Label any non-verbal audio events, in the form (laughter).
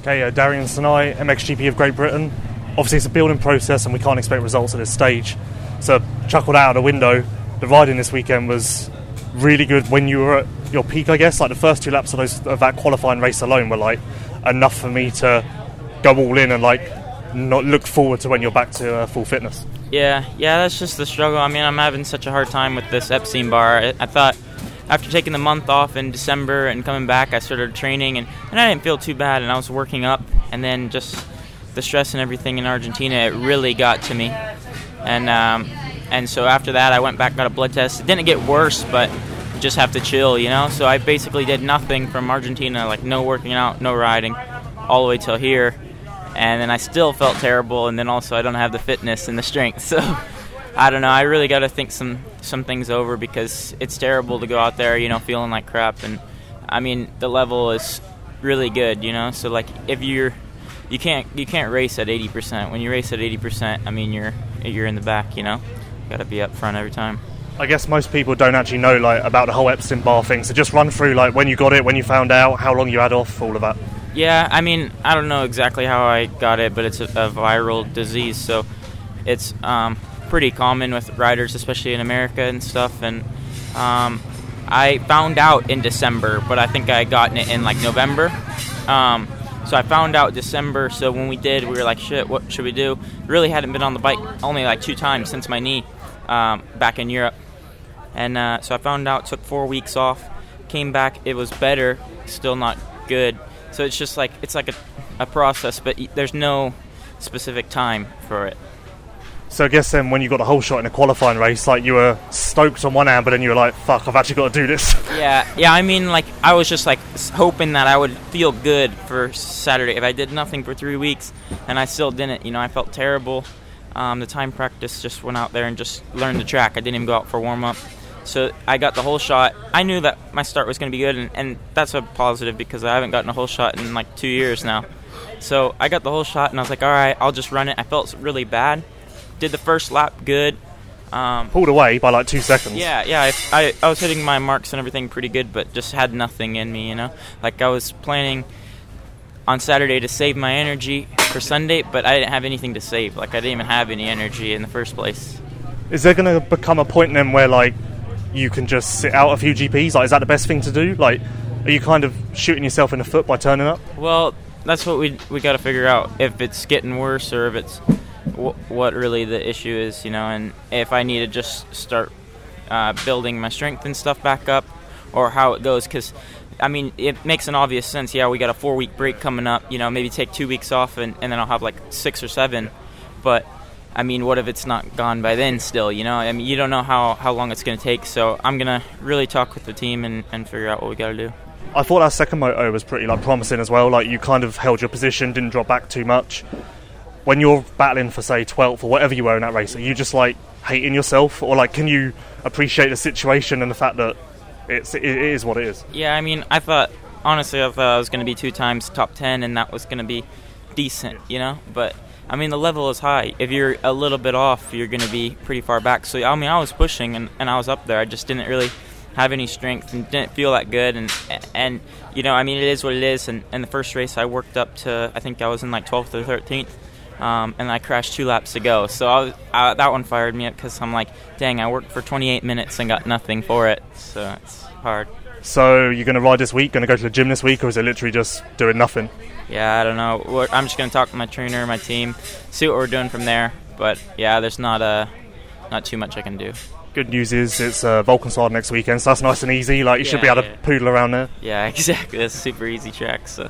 Okay, uh, Darian Sanayei, MXGP of Great Britain. Obviously, it's a building process and we can't expect results at this stage. So, chuckled out of the window. The riding this weekend was really good when you were at your peak, I guess. Like the first two laps of, those, of that qualifying race alone were like enough for me to go all in and like not look forward to when you're back to uh, full fitness. Yeah, yeah, that's just the struggle. I mean, I'm having such a hard time with this Epstein Barr. I, I thought after taking the month off in December and coming back, I started training, and, and I didn't feel too bad, and I was working up, and then just the stress and everything in Argentina, it really got to me. And um, and so after that, I went back got a blood test. It didn't get worse, but just have to chill, you know. So I basically did nothing from Argentina, like no working out, no riding, all the way till here and then I still felt terrible, and then also I don't have the fitness and the strength. (laughs) So I don't know. I really got to think some some things over because it's terrible to go out there, you know, feeling like crap. And I mean, the level is really good, you know. So like, if you're you can't you can't race at 80%. When you race at 80%, I mean, you're you're in the back, you know. Got to be up front every time. I guess most people don't actually know like about the whole Epstein Barr thing. So just run through like when you got it, when you found out, how long you had off, all of that. Yeah, I mean, I don't know exactly how I got it, but it's a, a viral disease, so it's um, pretty common with riders, especially in America and stuff. And um, I found out in December, but I think I had gotten it in like November. Um, so I found out December. So when we did, we were like, "Shit, what should we do?" Really hadn't been on the bike only like two times since my knee um, back in Europe, and uh, so I found out. Took four weeks off, came back. It was better, still not good. So it's just like it's like a, a process, but there's no specific time for it. So I guess then when you got the whole shot in a qualifying race, like you were stoked on one hand, but then you were like, "Fuck, I've actually got to do this." (laughs) Yeah, yeah. I mean, like I was just like hoping that I would feel good for Saturday. If I did nothing for three weeks and I still didn't, you know, I felt terrible. Um, the time practice just went out there and just learned the track. I didn't even go out for warm up. So I got the whole shot. I knew that my start was going to be good, and, and that's a positive because I haven't gotten a whole shot in like two years now. So I got the whole shot, and I was like, all right, I'll just run it. I felt really bad. Did the first lap good. Um, Pulled away by like two seconds. Yeah, yeah. I, I, I was hitting my marks and everything pretty good, but just had nothing in me, you know? Like I was planning on Saturday to save my energy for Sunday, but I didn't have anything to save. Like I didn't even have any energy in the first place. Is there going to become a point then where like you can just sit out a few GPs? Like, is that the best thing to do? Like, are you kind of shooting yourself in the foot by turning up? Well, that's what we we got to figure out if it's getting worse or if it's what really the issue is, you know, and if I need to just start uh, building my strength and stuff back up, or how it goes. Because I mean, it makes an obvious sense. Yeah, we got a four week break coming up. You know, maybe take two weeks off, and, and then I'll have like six or seven. But I mean, what if it's not gone by then still, you know? I mean, you don't know how, how long it's going to take, so I'm going to really talk with the team and, and figure out what we got to do. I thought our second moto was pretty like promising as well. Like you kind of held your position, didn't drop back too much. When you're battling for say 12th or whatever you were in that race, are you just like hating yourself, or like can you appreciate the situation and the fact that it's it is what it is? Yeah, I mean, I thought honestly, I thought I was going to be two times top 10, and that was going to be decent, you know. But I mean, the level is high. If you're a little bit off, you're going to be pretty far back. So, I mean, I was pushing and, and I was up there. I just didn't really have any strength and didn't feel that good. And, and you know, I mean, it is what it is. And, and the first race, I worked up to, I think I was in like 12th or 13th. Um, and I crashed two laps to go. So I was, I, that one fired me up because I'm like, dang, I worked for 28 minutes and got nothing for it. So it's hard. So you're going to ride this week? Going to go to the gym this week, or is it literally just doing nothing? Yeah, I don't know. I'm just going to talk to my trainer, my team, see what we're doing from there. But yeah, there's not a not too much I can do. Good news is it's uh, Valkenswaard next weekend, so that's nice and easy. Like you yeah, should be able to poodle around there. Yeah, (laughs) exactly. It's super easy track. So.